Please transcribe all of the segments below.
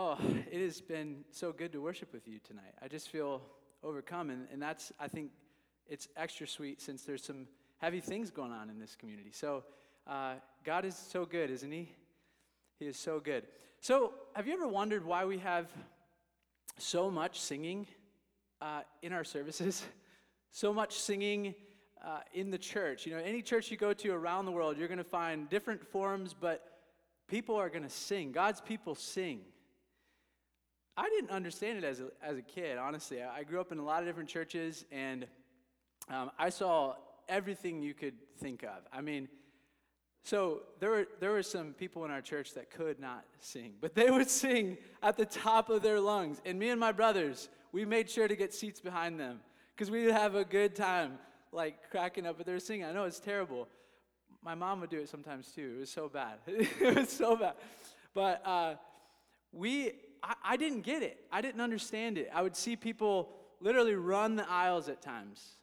Oh, it has been so good to worship with you tonight. I just feel overcome, and, and that's, I think, it's extra sweet since there's some heavy things going on in this community. So, uh, God is so good, isn't He? He is so good. So, have you ever wondered why we have so much singing uh, in our services? So much singing uh, in the church. You know, any church you go to around the world, you're going to find different forms, but people are going to sing. God's people sing. I didn't understand it as a, as a kid, honestly. I grew up in a lot of different churches, and um, I saw everything you could think of. I mean, so there were, there were some people in our church that could not sing, but they would sing at the top of their lungs. And me and my brothers, we made sure to get seats behind them because we'd have a good time, like cracking up at their singing. I know it's terrible. My mom would do it sometimes too. It was so bad. it was so bad. But uh, we I, I didn't get it. I didn't understand it. I would see people literally run the aisles at times.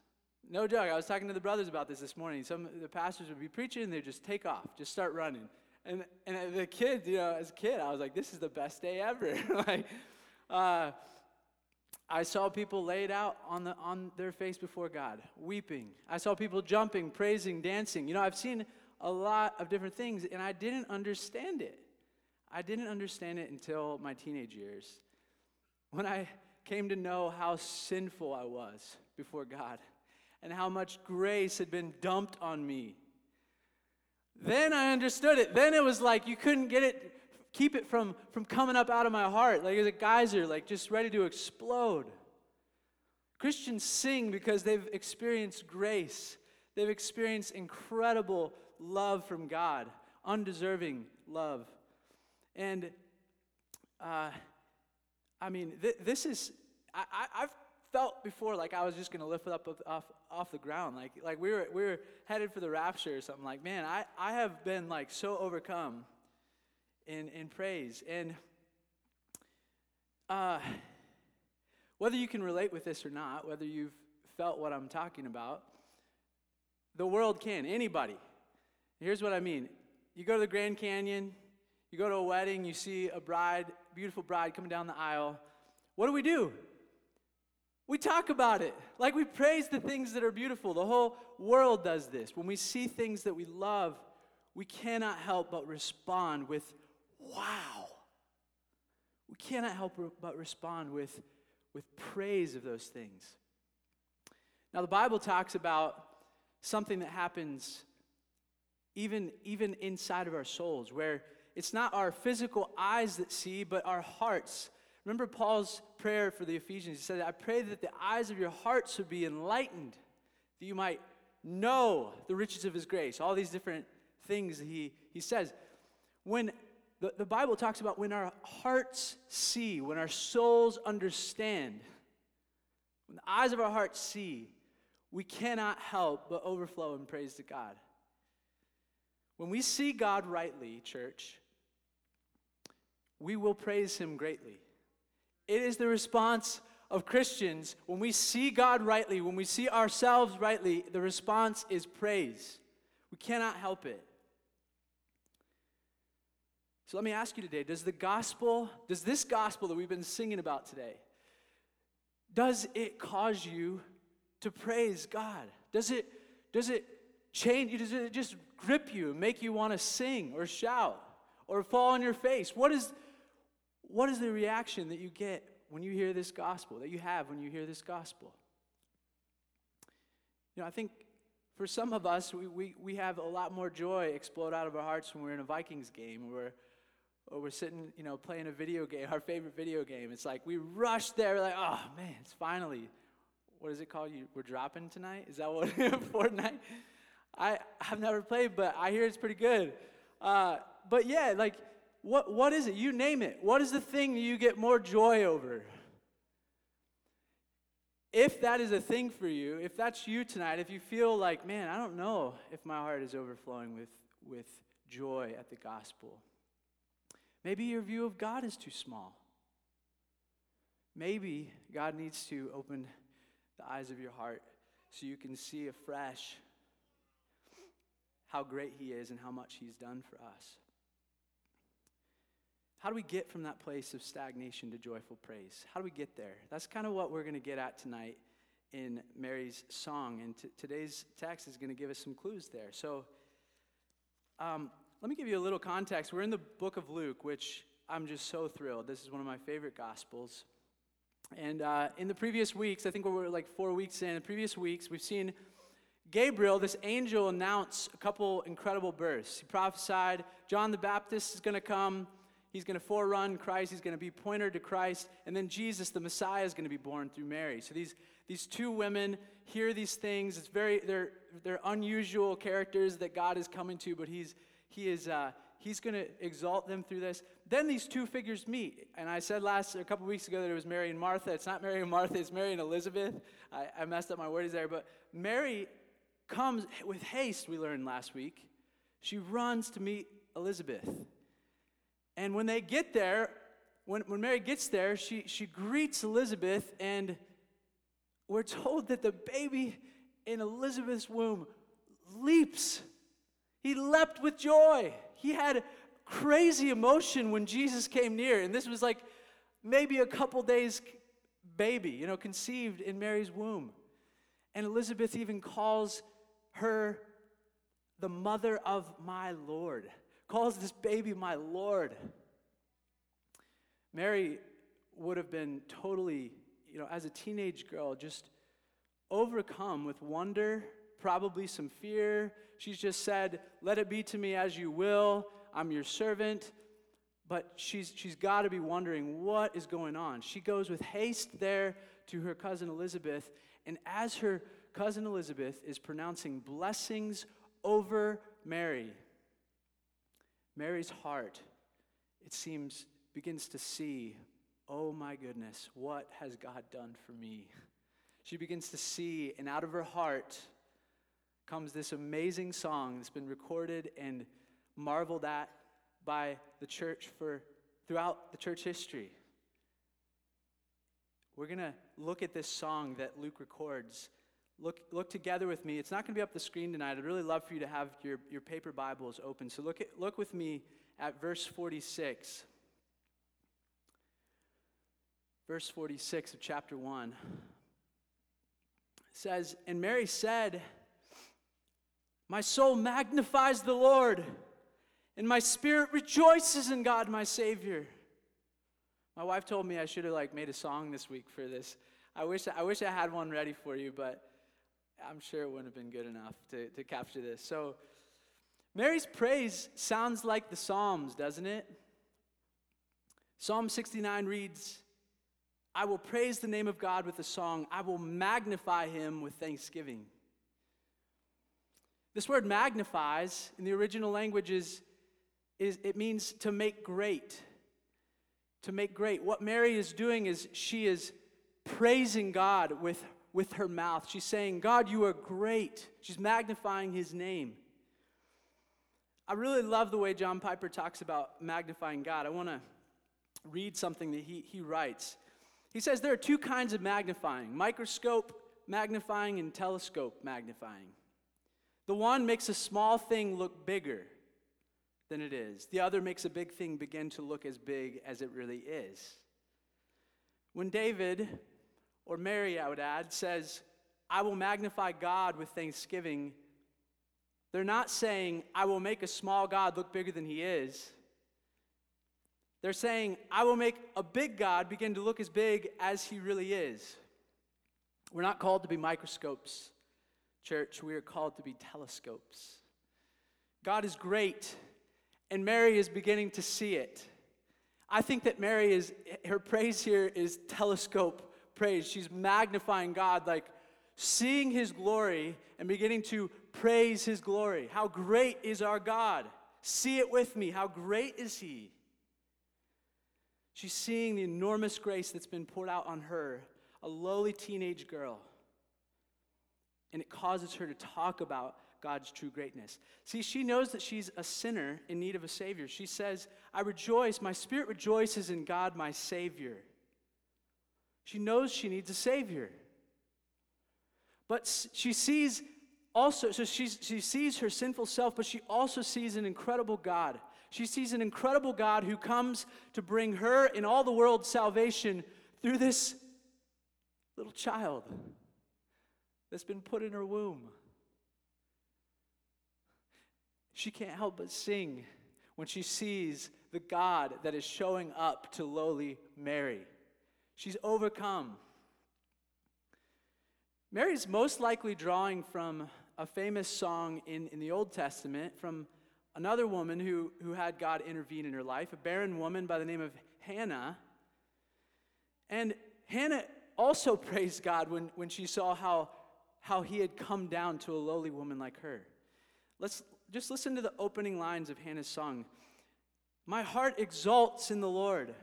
No joke. I was talking to the brothers about this this morning. Some the pastors would be preaching and they'd just take off, just start running. And and the kids, you know, as a kid, I was like, this is the best day ever. like, uh, I saw people laid out on the on their face before God, weeping. I saw people jumping, praising, dancing. You know, I've seen a lot of different things, and I didn't understand it. I didn't understand it until my teenage years. When I came to know how sinful I was before God and how much grace had been dumped on me. Then I understood it. Then it was like you couldn't get it, keep it from, from coming up out of my heart. Like it's a geyser, like just ready to explode. Christians sing because they've experienced grace. They've experienced incredible love from God, undeserving love. And uh, I mean, th- this is, I, have felt before like I was just going to lift it up off, off the ground. Like, like we, were, we were headed for the rapture or something. Like, man, I, I have been like so overcome in, in praise. And uh, whether you can relate with this or not, whether you've felt what I'm talking about, the world can. Anybody. Here's what I mean. You go to the Grand Canyon, you go to a wedding, you see a bride, beautiful bride coming down the aisle. What do we do? We talk about it. Like we praise the things that are beautiful. The whole world does this. When we see things that we love, we cannot help but respond with, wow. We cannot help but respond with, with praise of those things. Now, the Bible talks about something that happens even, even inside of our souls, where it's not our physical eyes that see, but our hearts. Remember Paul's prayer for the Ephesians? He said, I pray that the eyes of your hearts would be enlightened, that you might know the riches of his grace. All these different things he, he says. When the, the Bible talks about when our hearts see, when our souls understand, when the eyes of our hearts see, we cannot help but overflow in praise to God. When we see God rightly, church, we will praise him greatly. It is the response of Christians when we see God rightly, when we see ourselves rightly, the response is praise. We cannot help it. So let me ask you today does the gospel, does this gospel that we've been singing about today, does it cause you to praise God? Does it, does it change, does it just grip you make you want to sing or shout or fall on your face? What is, what is the reaction that you get when you hear this gospel, that you have when you hear this gospel? You know, I think for some of us, we, we, we have a lot more joy explode out of our hearts when we're in a Vikings game or or we're sitting, you know, playing a video game, our favorite video game. It's like we rush there, like, oh man, it's finally, what is it called? You, we're dropping tonight? Is that what, Fortnite? I, I have never played, but I hear it's pretty good. Uh, but yeah, like what, what is it? You name it. What is the thing you get more joy over? If that is a thing for you, if that's you tonight, if you feel like, man, I don't know if my heart is overflowing with, with joy at the gospel, maybe your view of God is too small. Maybe God needs to open the eyes of your heart so you can see afresh how great He is and how much He's done for us. How do we get from that place of stagnation to joyful praise? How do we get there? That's kind of what we're going to get at tonight in Mary's song. And t- today's text is going to give us some clues there. So um, let me give you a little context. We're in the book of Luke, which I'm just so thrilled. This is one of my favorite gospels. And uh, in the previous weeks, I think we were like four weeks in, the previous weeks, we've seen Gabriel, this angel, announce a couple incredible births. He prophesied John the Baptist is going to come. He's going to forerun Christ. He's going to be pointer to Christ. And then Jesus, the Messiah, is going to be born through Mary. So these, these two women hear these things. It's very, they're, they're unusual characters that God is coming to, but he's, he is, uh, he's going to exalt them through this. Then these two figures meet. And I said last, a couple weeks ago that it was Mary and Martha. It's not Mary and Martha, it's Mary and Elizabeth. I, I messed up my words there. But Mary comes with haste, we learned last week. She runs to meet Elizabeth. And when they get there, when, when Mary gets there, she, she greets Elizabeth, and we're told that the baby in Elizabeth's womb leaps. He leapt with joy. He had crazy emotion when Jesus came near. And this was like maybe a couple days baby, you know, conceived in Mary's womb. And Elizabeth even calls her the mother of my Lord, calls this baby my Lord. Mary would have been totally, you know, as a teenage girl, just overcome with wonder, probably some fear. She's just said, Let it be to me as you will. I'm your servant. But she's, she's got to be wondering what is going on. She goes with haste there to her cousin Elizabeth, and as her cousin Elizabeth is pronouncing blessings over Mary, Mary's heart, it seems, begins to see, oh my goodness, what has God done for me? She begins to see, and out of her heart comes this amazing song that's been recorded and marveled at by the church for throughout the church history. We're going to look at this song that Luke records Look, look together with me. It's not going to be up the screen tonight. I'd really love for you to have your, your paper Bibles open. So look, at, look with me at verse 46. Verse 46 of chapter 1 it says, And Mary said, My soul magnifies the Lord, and my spirit rejoices in God my Savior. My wife told me I should have like made a song this week for this. I wish I wish I had one ready for you, but I'm sure it wouldn't have been good enough to, to capture this. So, Mary's praise sounds like the Psalms, doesn't it? Psalm 69 reads, I will praise the name of God with a song, I will magnify him with thanksgiving. This word magnifies in the original language is, is it means to make great. To make great. What Mary is doing is she is praising God with with her mouth. She's saying, God, you are great. She's magnifying his name. I really love the way John Piper talks about magnifying God. I want to read something that he, he writes. He says there are two kinds of magnifying microscope magnifying and telescope magnifying. The one makes a small thing look bigger than it is, the other makes a big thing begin to look as big as it really is. When David or Mary, I would add, says, I will magnify God with thanksgiving, they're not saying, I will make a small God look bigger than he is. They're saying, I will make a big God begin to look as big as he really is. We're not called to be microscopes, church. We are called to be telescopes. God is great, and Mary is beginning to see it. I think that Mary is, her praise here is telescope praise. She's magnifying God, like seeing his glory and beginning to praise his glory. How great is our God? See it with me. How great is he? She's seeing the enormous grace that's been poured out on her, a lowly teenage girl. And it causes her to talk about God's true greatness. See, she knows that she's a sinner in need of a Savior. She says, I rejoice, my spirit rejoices in God, my Savior. She knows she needs a Savior. But she sees also, so she, she sees her sinful self, but she also sees an incredible God. She sees an incredible God who comes to bring her and all the world salvation through this little child that's been put in her womb. She can't help but sing when she sees the God that is showing up to lowly Mary. She's overcome. Mary's most likely drawing from a famous song in, in the Old Testament from another woman who, who had God intervene in her life, a barren woman by the name of Hannah. And Hannah also praised God when, when she saw how, how he had come down to a lowly woman like her. Let's just listen to the opening lines of Hannah's song. My heart exalts in the Lord.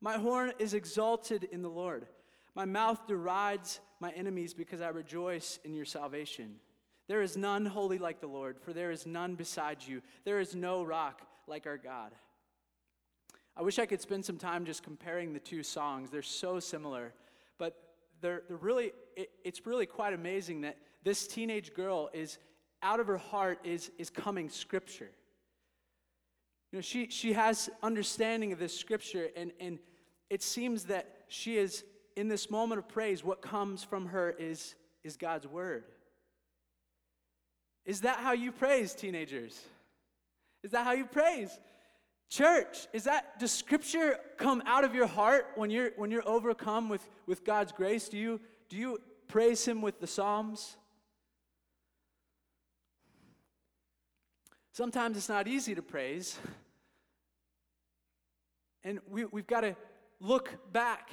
My horn is exalted in the Lord. My mouth derides my enemies because I rejoice in your salvation. There is none holy like the Lord, for there is none beside you. There is no rock like our God. I wish I could spend some time just comparing the two songs. They're so similar, but they're, they're really, it, it's really quite amazing that this teenage girl is, out of her heart, is, is coming scripture. You know, she, she has understanding of this scripture, and, and it seems that she is, in this moment of praise, what comes from her is, is God's word. Is that how you praise, teenagers? Is that how you praise? Church, is that does scripture come out of your heart when you're when you're overcome with, with God's grace? Do you do you praise him with the Psalms? Sometimes it's not easy to praise. And we, we've got to look back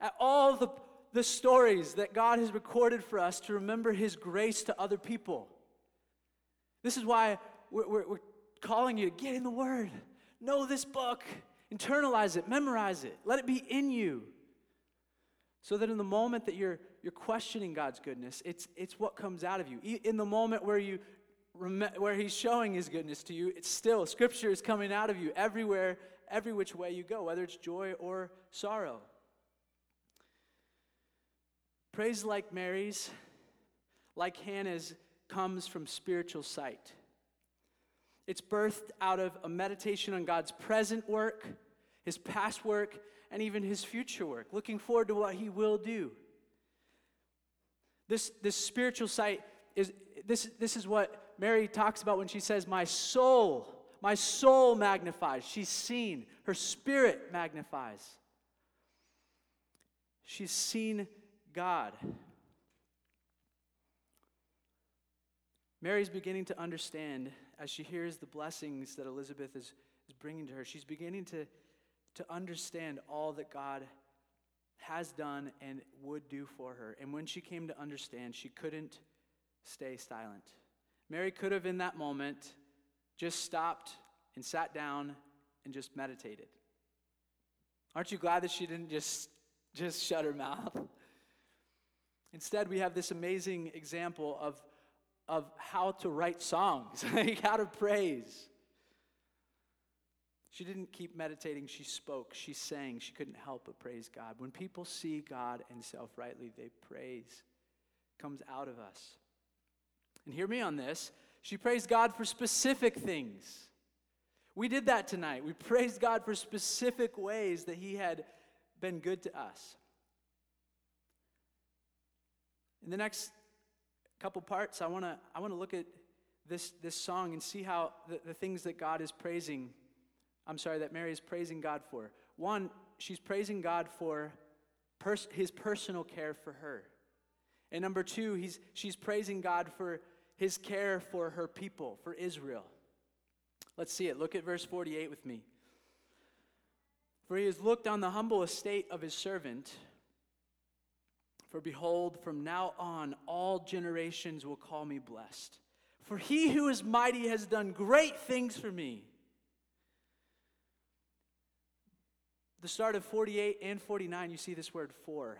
at all the, the stories that God has recorded for us to remember his grace to other people. This is why we're, we're, we're calling you to get in the Word, know this book, internalize it, memorize it, let it be in you. So that in the moment that you're, you're questioning God's goodness, it's, it's what comes out of you. In the moment where, you, where He's showing His goodness to you, it's still, Scripture is coming out of you everywhere, every which way you go, whether it's joy or sorrow. Praise like Mary's, like Hannah's, comes from spiritual sight. It's birthed out of a meditation on God's present work, his past work, and even his future work, looking forward to what he will do. This, this spiritual sight is this, this is what Mary talks about when she says, My soul, my soul magnifies. She's seen, her spirit magnifies. She's seen God. Mary's beginning to understand as she hears the blessings that Elizabeth is, is bringing to her. She's beginning to, to understand all that God has done and would do for her. And when she came to understand, she couldn't stay silent. Mary could have, in that moment, just stopped and sat down and just meditated. Aren't you glad that she didn't just, just shut her mouth? Instead, we have this amazing example of of how to write songs, like how to praise. She didn't keep meditating, she spoke, she sang, she couldn't help but praise God. When people see God and self rightly, they praise. Comes out of us. And hear me on this. She praised God for specific things. We did that tonight. We praised God for specific ways that He had been good to us. In the next couple parts, I want to I want to look at this this song and see how the, the things that God is praising. I'm sorry that Mary is praising God for. One, she's praising God for pers- his personal care for her. And number two, he's, she's praising God for his care for her people, for Israel. Let's see it. Look at verse 48 with me. For he has looked on the humble estate of his servant. For behold, from now on, all generations will call me blessed. For he who is mighty has done great things for me. The start of 48 and 49, you see this word for.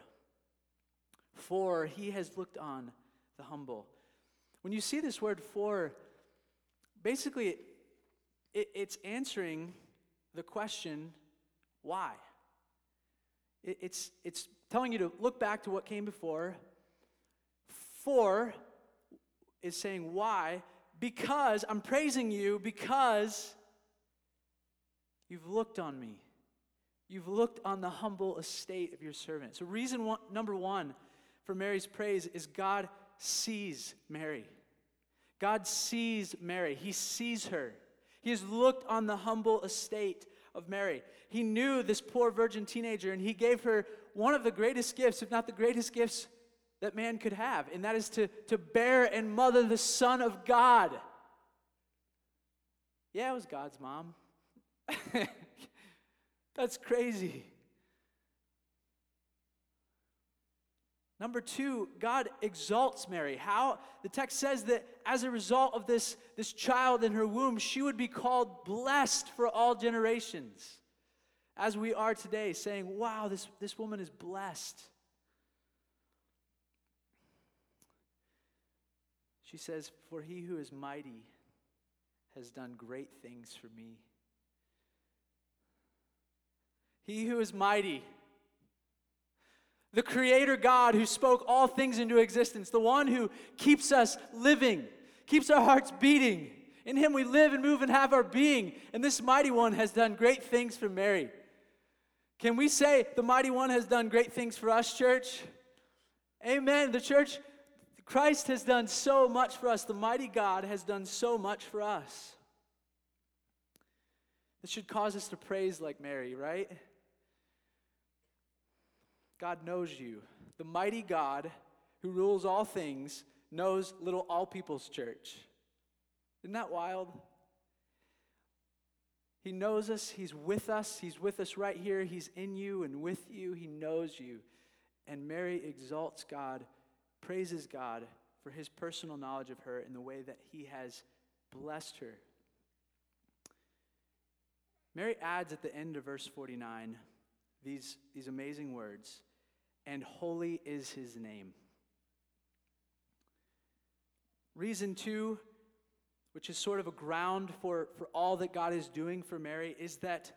For he has looked on the humble. When you see this word for, basically it, it's answering the question, why? It, it's, it's telling you to look back to what came before. For is saying why? Because I'm praising you because You've looked on me. You've looked on the humble estate of your servant. So, reason one, number one for Mary's praise is God sees Mary. God sees Mary. He sees her. He has looked on the humble estate of Mary. He knew this poor virgin teenager, and he gave her one of the greatest gifts, if not the greatest gifts that man could have, and that is to, to bear and mother the Son of God. Yeah, it was God's mom. That's crazy. Number two, God exalts Mary. How? The text says that as a result of this, this child in her womb, she would be called blessed for all generations. As we are today, saying, wow, this, this woman is blessed. She says, For he who is mighty has done great things for me. He who is mighty, the Creator God who spoke all things into existence, the one who keeps us living, keeps our hearts beating. In Him we live and move and have our being. And this mighty one has done great things for Mary. Can we say the mighty one has done great things for us, church? Amen. The church Christ has done so much for us. The mighty God has done so much for us. This should cause us to praise like Mary, right? God knows you. The mighty God who rules all things knows little all people's church. Isn't that wild? He knows us. He's with us. He's with us right here. He's in you and with you. He knows you. And Mary exalts God praises God for his personal knowledge of her in the way that he has blessed her. Mary adds at the end of verse 49 these, these amazing words, and holy is his name. Reason two, which is sort of a ground for, for all that God is doing for Mary, is that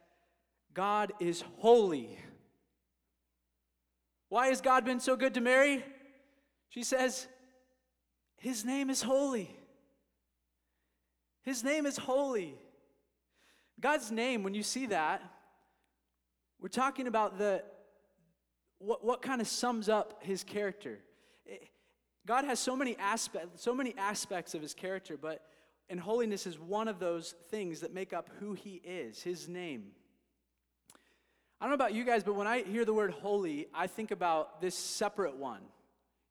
God is holy. Why has God been so good to Mary? She says, His name is holy. His name is holy. God's name, when you see that, we're talking about the what, what kind of sums up his character. It, God has so many aspects, so many aspects of his character, but and holiness is one of those things that make up who he is, his name. I don't know about you guys, but when I hear the word holy, I think about this separate one.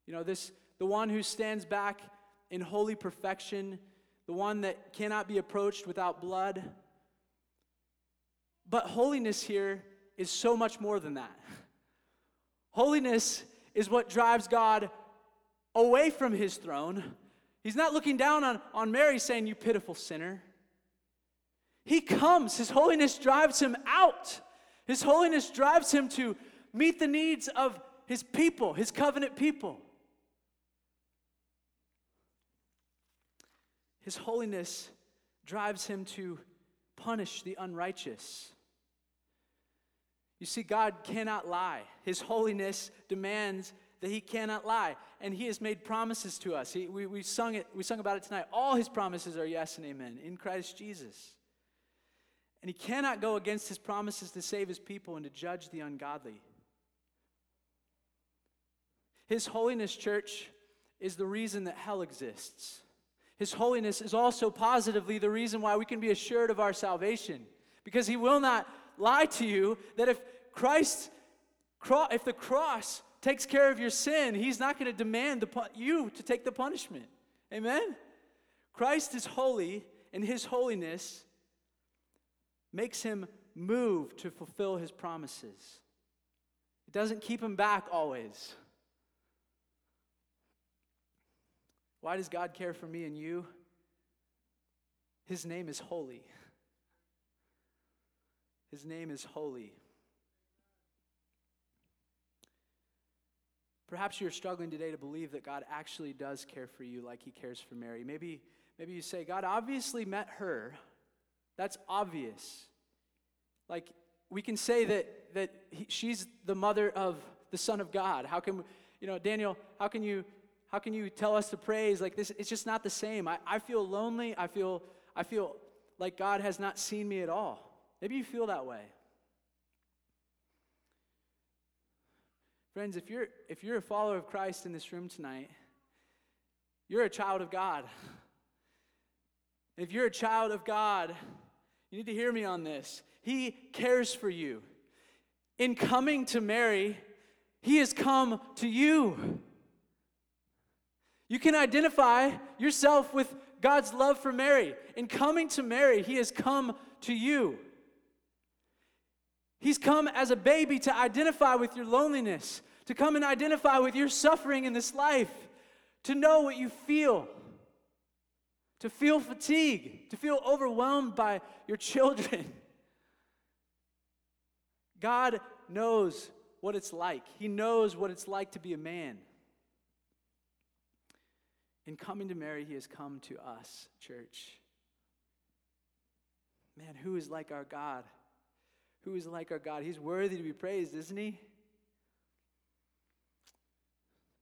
You know, this the one who stands back in holy perfection, the one that cannot be approached without blood. But holiness here is so much more than that. Holiness is what drives God away from his throne. He's not looking down on, on Mary saying, You pitiful sinner. He comes, his holiness drives him out. His holiness drives him to meet the needs of his people, his covenant people. His holiness drives him to punish the unrighteous. You see, God cannot lie. His holiness demands that he cannot lie. And he has made promises to us. He, we, we, sung it, we sung about it tonight. All his promises are yes and amen in Christ Jesus. And he cannot go against his promises to save his people and to judge the ungodly. His holiness, church, is the reason that hell exists. His holiness is also positively the reason why we can be assured of our salvation. Because he will not lie to you that if Christ, if the cross takes care of your sin, he's not going to demand the, you to take the punishment. Amen? Christ is holy, and his holiness makes him move to fulfill his promises. It doesn't keep him back always. Why does God care for me and you? His name is holy. His name is holy. Perhaps you're struggling today to believe that God actually does care for you like he cares for Mary. Maybe, maybe you say, God obviously met her. That's obvious. Like, we can say that, that he, she's the mother of the Son of God. How can, you know, Daniel, how can you how can you tell us to praise like this? It's just not the same. I, I feel lonely. I feel, I feel like God has not seen me at all. Maybe you feel that way. Friends, if you're, if you're a follower of Christ in this room tonight, you're a child of God. If you're a child of God, you need to hear me on this. He cares for you. In coming to Mary, He has come to you. You can identify yourself with God's love for Mary. In coming to Mary, He has come to you. He's come as a baby to identify with your loneliness, to come and identify with your suffering in this life, to know what you feel, to feel fatigue, to feel overwhelmed by your children. God knows what it's like, He knows what it's like to be a man. In coming to Mary, He has come to us, church. Man, who is like our God? Who is like our God? He's worthy to be praised, isn't he?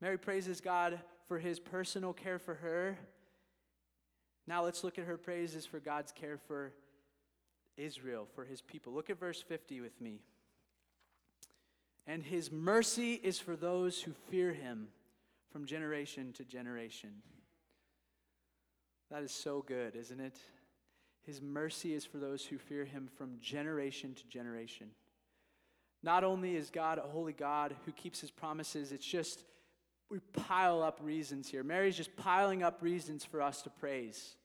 Mary praises God for his personal care for her. Now let's look at her praises for God's care for Israel, for his people. Look at verse 50 with me. And his mercy is for those who fear him from generation to generation. That is so good, isn't it? His mercy is for those who fear him from generation to generation. Not only is God a holy God who keeps his promises, it's just we pile up reasons here. Mary's just piling up reasons for us to praise.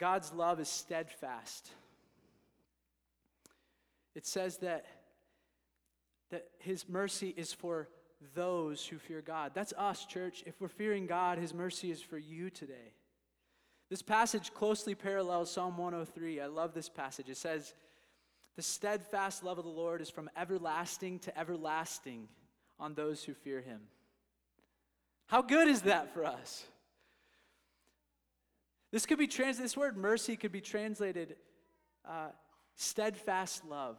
God's love is steadfast. It says that, that his mercy is for those who fear God. That's us, church. If we're fearing God, his mercy is for you today. This passage closely parallels Psalm 103. I love this passage. It says, The steadfast love of the Lord is from everlasting to everlasting on those who fear him. How good is that for us? This could be translated, this word mercy could be translated uh, steadfast love.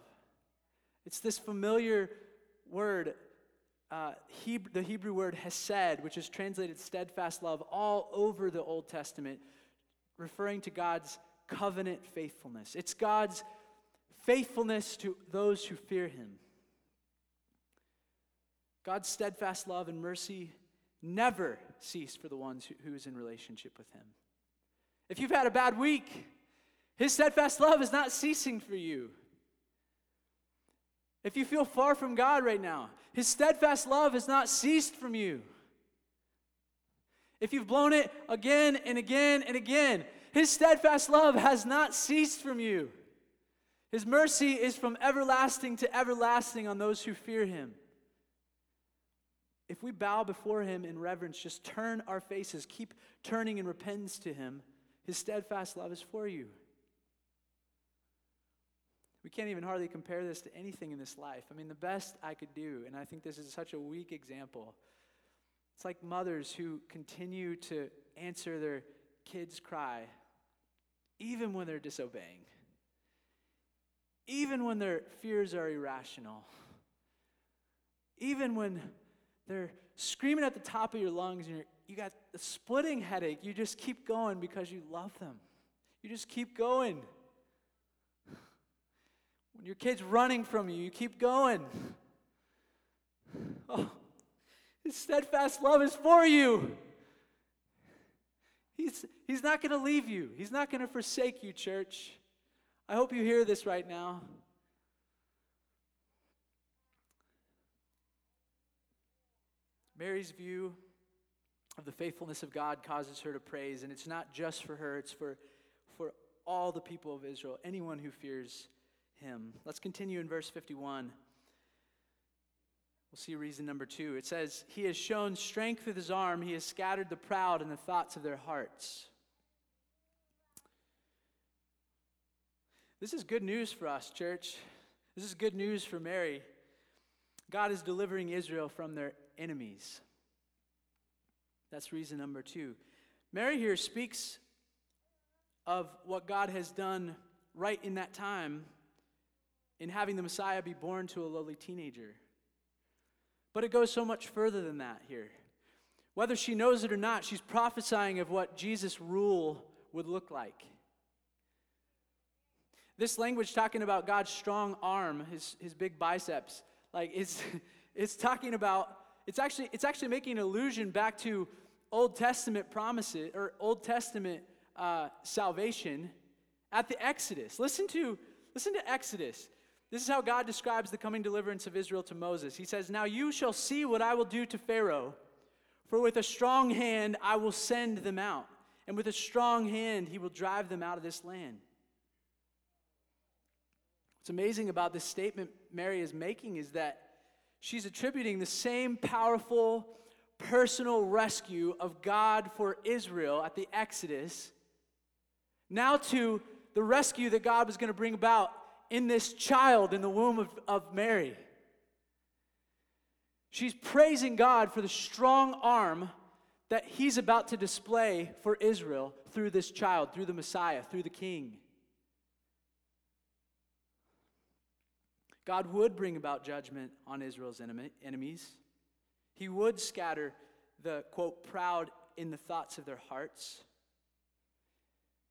It's this familiar word, uh, Hebrew, the Hebrew word hesed, which is translated steadfast love all over the Old Testament referring to God's covenant faithfulness. It's God's faithfulness to those who fear him. God's steadfast love and mercy never cease for the ones who, is in relationship with him. If you've had a bad week, his steadfast love is not ceasing for you. If you feel far from God right now, his steadfast love has not ceased from you. If you've blown it again and again and again, his steadfast love has not ceased from you. His mercy is from everlasting to everlasting on those who fear him. If we bow before him in reverence, just turn our faces, keep turning in repentance to him, his steadfast love is for you. We can't even hardly compare this to anything in this life. I mean, the best I could do, and I think this is such a weak example, it's like mothers who continue to answer their kids' cry, even when they're disobeying, even when their fears are irrational, even when they're screaming at the top of your lungs and you got a splitting headache. You just keep going because you love them. You just keep going. When your kid's running from you, you keep going. Oh, his steadfast love is for you. He's, he's not going to leave you, He's not going to forsake you, church. I hope you hear this right now. Mary's view of the faithfulness of God causes her to praise, and it's not just for her, it's for, for all the people of Israel, anyone who fears him. Let's continue in verse 51. We'll see reason number two. It says, He has shown strength with his arm, he has scattered the proud in the thoughts of their hearts. This is good news for us, church. This is good news for Mary. God is delivering Israel from their enemies. That's reason number two. Mary here speaks of what God has done right in that time in having the Messiah be born to a lowly teenager. But it goes so much further than that here. Whether she knows it or not, she's prophesying of what Jesus' rule would look like. This language talking about God's strong arm, his, his big biceps, like it's, it's talking about, it's actually, it's actually making an allusion back to Old Testament promises or Old Testament uh, salvation at the Exodus. Listen to, listen to Exodus. This is how God describes the coming deliverance of Israel to Moses. He says, Now you shall see what I will do to Pharaoh, for with a strong hand I will send them out, and with a strong hand he will drive them out of this land. What's amazing about this statement Mary is making is that she's attributing the same powerful personal rescue of God for Israel at the Exodus now to the rescue that God was going to bring about in this child in the womb of, of Mary. She's praising God for the strong arm that He's about to display for Israel through this child, through the Messiah, through the King. God would bring about judgment on Israel's enemies. He would scatter the, quote, proud in the thoughts of their hearts.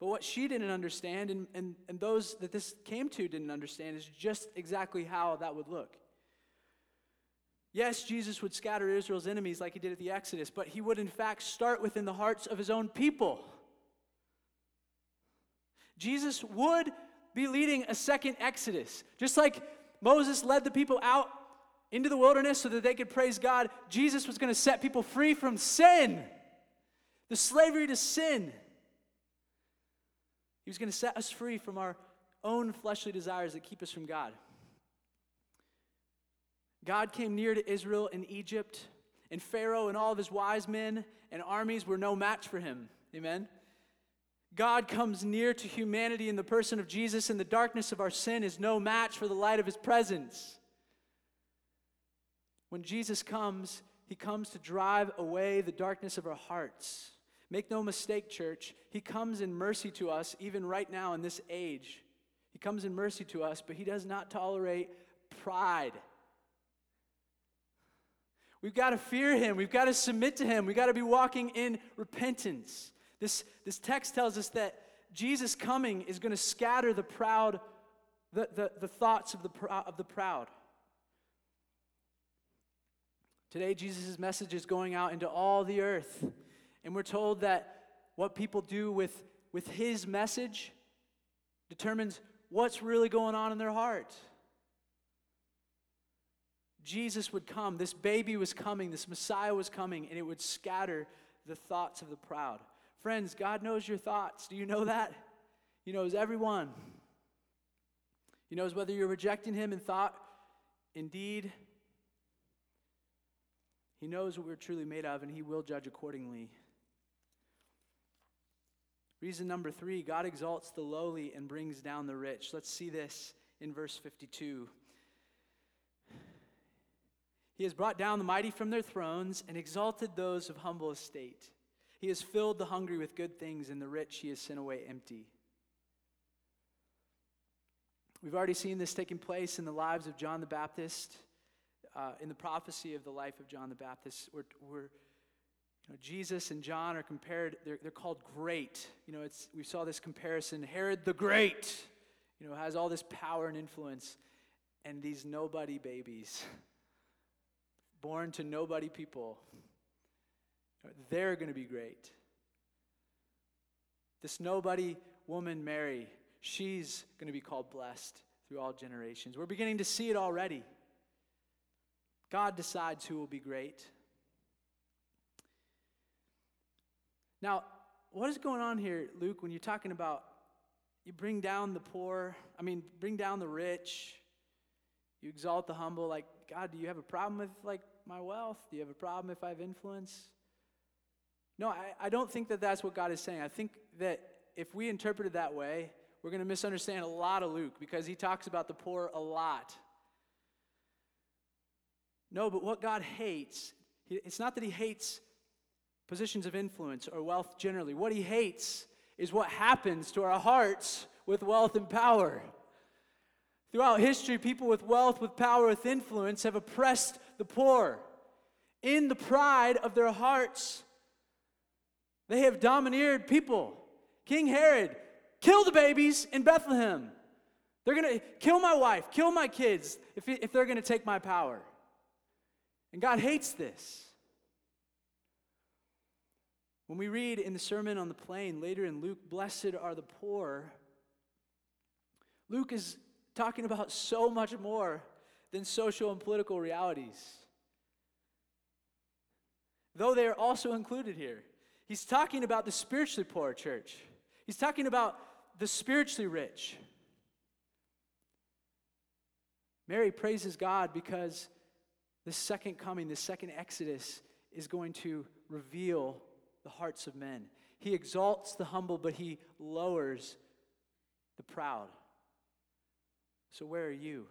But what she didn't understand, and, and, and those that this came to didn't understand, is just exactly how that would look. Yes, Jesus would scatter Israel's enemies like he did at the Exodus, but he would in fact start within the hearts of his own people. Jesus would be leading a second Exodus. Just like Moses led the people out into the wilderness so that they could praise God. Jesus was going to set people free from sin, the slavery to sin. He was going to set us free from our own fleshly desires that keep us from God. God came near to Israel in Egypt, and Pharaoh and all of his wise men and armies were no match for him. Amen. God comes near to humanity in the person of Jesus, and the darkness of our sin is no match for the light of his presence. When Jesus comes, he comes to drive away the darkness of our hearts. Make no mistake, church, he comes in mercy to us, even right now in this age. He comes in mercy to us, but he does not tolerate pride. We've got to fear him. We've got to submit to him. We've got to be walking in repentance. This, this text tells us that Jesus' coming is going to scatter the proud, the, the, the thoughts of the, of the proud. Today, Jesus' message is going out into all the earth. And we're told that what people do with, with his message determines what's really going on in their heart. Jesus would come, this baby was coming, this Messiah was coming, and it would scatter the thoughts of the proud. Friends, God knows your thoughts. Do you know that? He knows everyone. He knows whether you're rejecting Him in thought, in deed. He knows what we're truly made of, and He will judge accordingly. Reason number three God exalts the lowly and brings down the rich. Let's see this in verse 52. He has brought down the mighty from their thrones and exalted those of humble estate. He has filled the hungry with good things, and the rich he has sent away empty. We've already seen this taking place in the lives of John the Baptist, uh, in the prophecy of the life of John the Baptist. Where you know, Jesus and John are compared, they're, they're called great. You know, it's, we saw this comparison. Herod the Great, you know, has all this power and influence, and these nobody babies, born to nobody people, they're going to be great. This nobody woman, Mary, she's going to be called blessed through all generations. We're beginning to see it already. God decides who will be great. Now, what is going on here, Luke, when you're talking about you bring down the poor, I mean, bring down the rich, you exalt the humble? Like, God, do you have a problem with like my wealth? Do you have a problem if I have influence? No, I, I don't think that that's what God is saying. I think that if we interpret it that way, we're going to misunderstand a lot of Luke because he talks about the poor a lot. No, but what God hates, it's not that he hates positions of influence or wealth generally. What he hates is what happens to our hearts with wealth and power. Throughout history, people with wealth, with power, with influence have oppressed the poor. In the pride of their hearts, they have domineered people. King Herod killed the babies in Bethlehem. They're going to kill my wife, kill my kids if, if they're going to take my power. And God hates this. When we read in the Sermon on the Plain later in Luke, blessed are the poor, Luke is talking about so much more than social and political realities. Though they are also included here. He's talking about the spiritually poor church. He's talking about the spiritually rich. Mary praises God because the second coming, the second Exodus, is going to reveal the hearts of men. He exalts the humble, but he lowers the proud. So, where are you?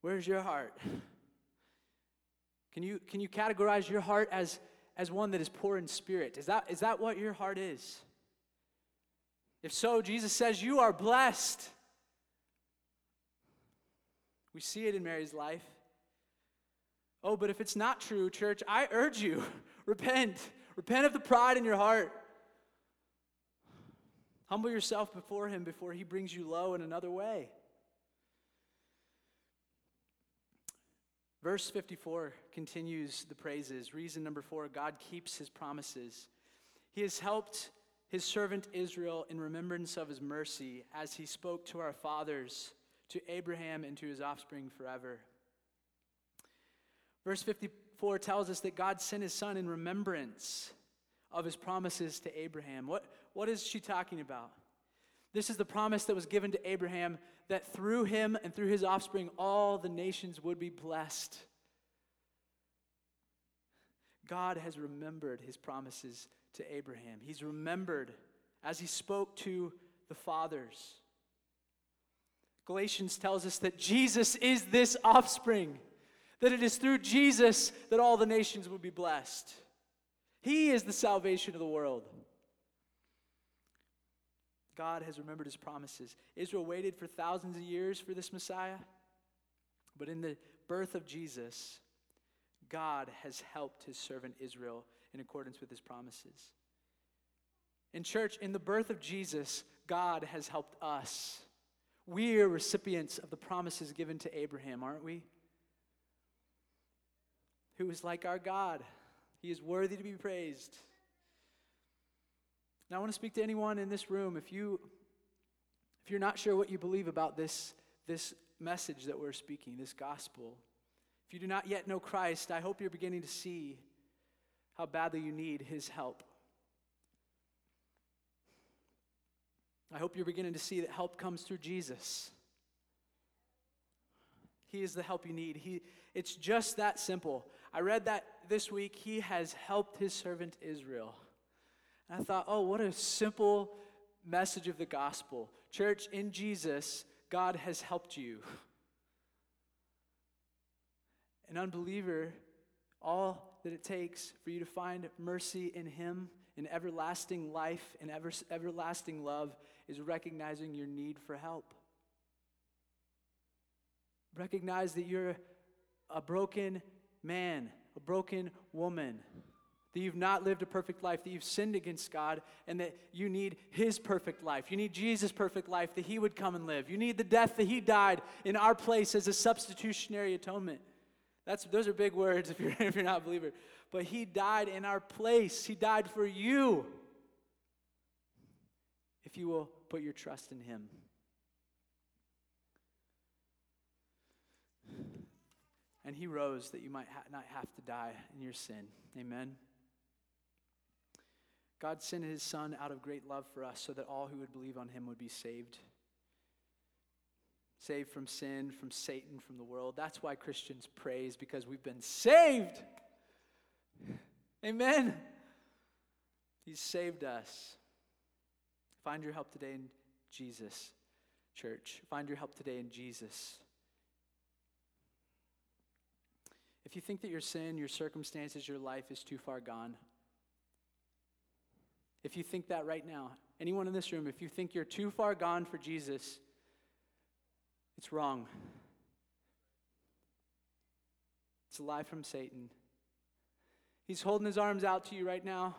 Where's your heart? Can you, can you categorize your heart as, as one that is poor in spirit? Is that, is that what your heart is? If so, Jesus says, You are blessed. We see it in Mary's life. Oh, but if it's not true, church, I urge you repent. Repent of the pride in your heart. Humble yourself before Him before He brings you low in another way. Verse 54 continues the praises. Reason number four God keeps His promises. He has helped His servant Israel in remembrance of His mercy as He spoke to our fathers to Abraham and to his offspring forever. Verse 54 tells us that God sent his son in remembrance of his promises to Abraham. What, what is she talking about? This is the promise that was given to Abraham that through him and through his offspring, all the nations would be blessed. God has remembered his promises to Abraham. He's remembered as he spoke to the fathers. Galatians tells us that Jesus is this offspring, that it is through Jesus that all the nations will be blessed. He is the salvation of the world. God has remembered his promises. Israel waited for thousands of years for this Messiah, but in the birth of Jesus, God has helped his servant Israel in accordance with his promises. In church, in the birth of Jesus, God has helped us we are recipients of the promises given to Abraham, aren't we? Who is like our God. He is worthy to be praised. Now I want to speak to anyone in this room if you if you're not sure what you believe about this this message that we're speaking, this gospel. If you do not yet know Christ, I hope you're beginning to see how badly you need his help. I hope you're beginning to see that help comes through Jesus. He is the help you need. He, it's just that simple. I read that this week. He has helped his servant Israel. And I thought, oh, what a simple message of the gospel. Church, in Jesus, God has helped you. An unbeliever, all that it takes for you to find mercy in Him, in everlasting life, in ever, everlasting love, is recognizing your need for help. Recognize that you're a broken man, a broken woman, that you've not lived a perfect life, that you've sinned against God, and that you need His perfect life. You need Jesus' perfect life, that He would come and live. You need the death that He died in our place as a substitutionary atonement. That's, those are big words if you're, if you're not a believer. But He died in our place, He died for you. If you will put your trust in Him. And He rose that you might ha- not have to die in your sin. Amen. God sent His Son out of great love for us so that all who would believe on Him would be saved. Saved from sin, from Satan, from the world. That's why Christians praise, because we've been saved. Amen. He's saved us. Find your help today in Jesus, church. Find your help today in Jesus. If you think that your sin, your circumstances, your life is too far gone, if you think that right now, anyone in this room, if you think you're too far gone for Jesus, it's wrong. It's a lie from Satan. He's holding his arms out to you right now.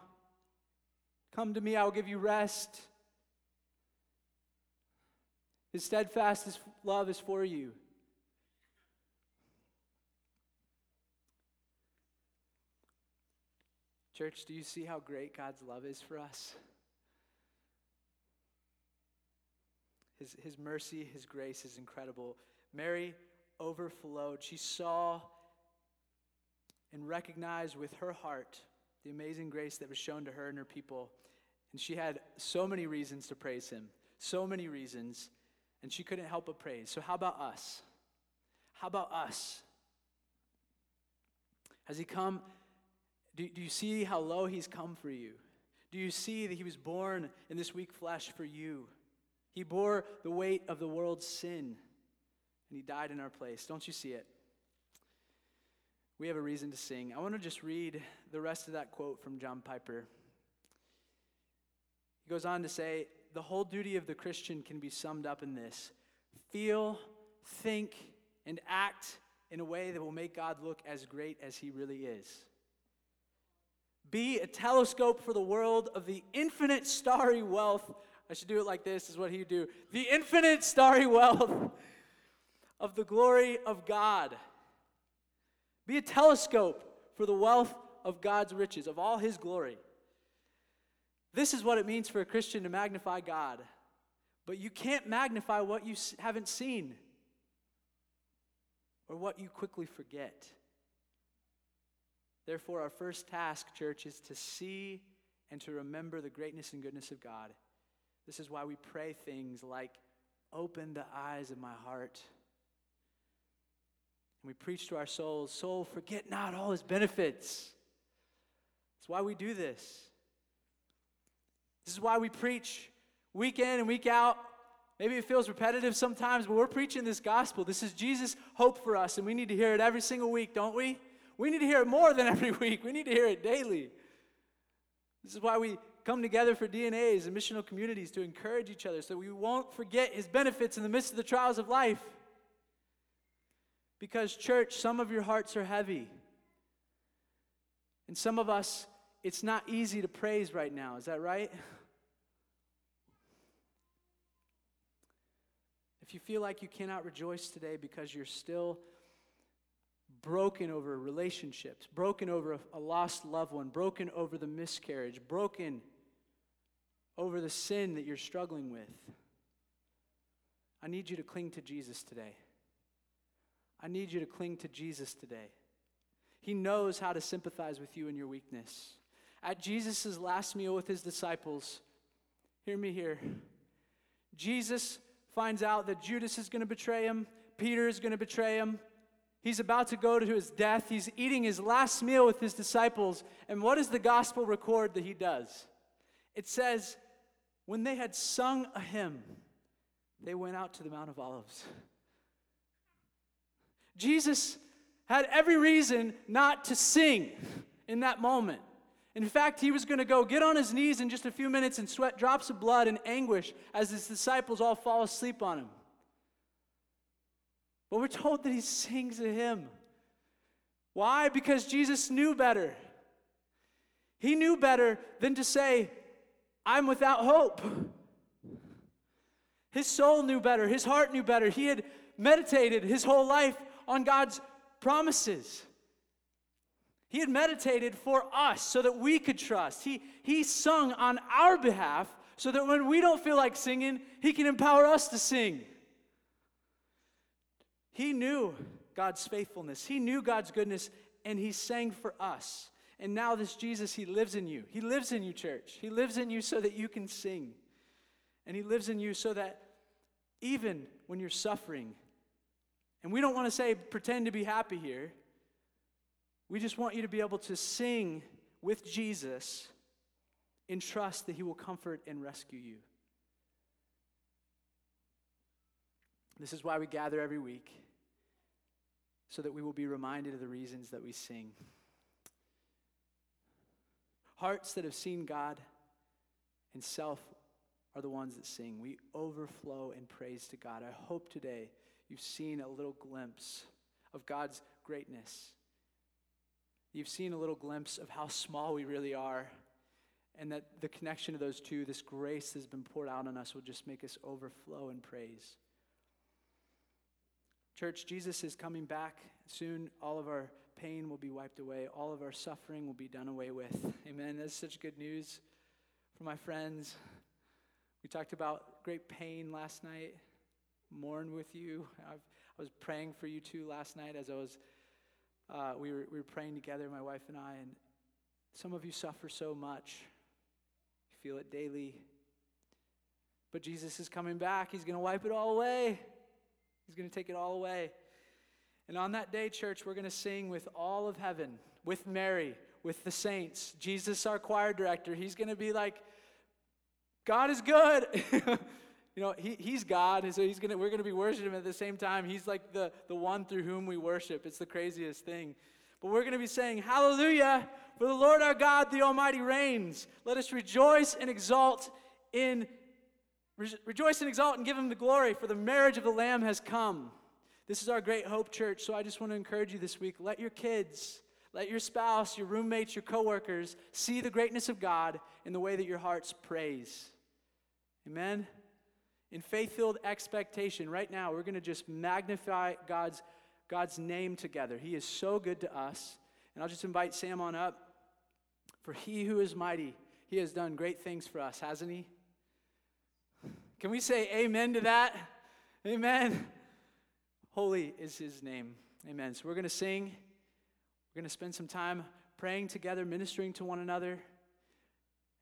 Come to me, I will give you rest. His steadfast love is for you. Church, do you see how great God's love is for us? His, his mercy, His grace is incredible. Mary overflowed. She saw and recognized with her heart the amazing grace that was shown to her and her people. And she had so many reasons to praise Him, so many reasons, and she couldn't help but praise. So, how about us? How about us? Has He come? Do, do you see how low He's come for you? Do you see that He was born in this weak flesh for you? He bore the weight of the world's sin, and He died in our place. Don't you see it? We have a reason to sing. I want to just read the rest of that quote from John Piper. He goes on to say, The whole duty of the Christian can be summed up in this feel, think, and act in a way that will make God look as great as He really is. Be a telescope for the world of the infinite starry wealth I should do it like this, is what he would do. The infinite starry wealth of the glory of God. Be a telescope for the wealth of God's riches, of all his glory. This is what it means for a Christian to magnify God. But you can't magnify what you haven't seen or what you quickly forget. Therefore, our first task, church, is to see and to remember the greatness and goodness of God this is why we pray things like, Open the eyes of my heart. And we preach to our souls, Soul, forget not all his benefits. That's why we do this. This is why we preach week in and week out. Maybe it feels repetitive sometimes, but we're preaching this gospel. This is Jesus' hope for us, and we need to hear it every single week, don't we? We need to hear it more than every week. We need to hear it daily. This is why we come together for DNAs and missional communities to encourage each other so we won't forget his benefits in the midst of the trials of life. Because, church, some of your hearts are heavy. And some of us, it's not easy to praise right now. Is that right? If you feel like you cannot rejoice today because you're still broken over relationships, broken over a, lost loved one, broken over the miscarriage, broken over the sin that you're struggling with, I need you to cling to Jesus today. I need you to cling to Jesus today. He knows how to sympathize with you in your weakness. At Jesus' last meal with his disciples, hear me here. Jesus finds out that Judas is going to betray him, Peter is going to betray him. He's about to go to his death. He's eating his last meal with his disciples. And what does the gospel record that he does? It says when they had sung a hymn, they went out to the Mount of Olives. Jesus had every reason not to sing in that moment. In fact, he was going to go get on his knees in just a few minutes and sweat drops of blood in anguish as his disciples all fall asleep on him. But we're told that he sings a hymn. Why? Because Jesus knew better. He knew better than to say, I'm without hope. His soul knew better, his heart knew better. He had meditated his whole life on God's promises. He had meditated for us so that we could trust. He, he sung on our behalf so that when we don't feel like singing, He can empower us to sing. He knew God's faithfulness, He knew God's goodness, and He sang for us. And now, this Jesus, He lives in you. He lives in you, church. He lives in you so that you can sing. And He lives in you so that even when you're suffering, and we don't want to say pretend to be happy here, we just want you to be able to sing with Jesus in trust that He will comfort and rescue you. This is why we gather every week, so that we will be reminded of the reasons that we sing. Hearts that have seen God and self are the ones that sing. We overflow in praise to God. I hope today you've seen a little glimpse of God's greatness. You've seen a little glimpse of how small we really are, and that the connection of those two, this grace that has been poured out on us, will just make us overflow in praise. Church, Jesus is coming back soon. All of our pain will be wiped away, all of our suffering will be done away with. Amen. That's such good news for my friends. We talked about great pain last night. Mourn with you. I've, i was praying for you too last night as I was. Uh, we, were, we were praying together, my wife and I, and some of you suffer so much. You feel it daily. But Jesus is coming back. He's going to wipe it all away. He's going to take it all away. And on that day, church, we're going to sing with all of heaven, with Mary, with the saints. Jesus, our choir director, he's going to be like, God is good. you know, he, he's God, and so he's gonna, we're going to be worshiping him at the same time. He's like the, the one through whom we worship. It's the craziest thing. But we're going to be saying, Hallelujah, for the Lord our God, the Almighty reigns. Let us rejoice and exalt in rejoice and exalt and give him the glory, for the marriage of the Lamb has come. This is our great hope church, so I just want to encourage you this week. Let your kids, let your spouse, your roommates, your coworkers see the greatness of God in the way that your hearts praise. Amen? In faith filled expectation, right now, we're going to just magnify God's, God's name together. He is so good to us. And I'll just invite Sam on up. For he who is mighty, he has done great things for us, hasn't he? Can we say amen to that? Amen. Holy is his name. Amen. So we're going to sing. We're going to spend some time praying together, ministering to one another.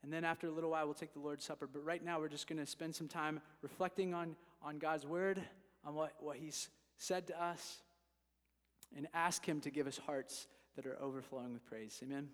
And then after a little while, we'll take the Lord's Supper. But right now, we're just going to spend some time reflecting on, on God's word, on what, what he's said to us, and ask him to give us hearts that are overflowing with praise. Amen.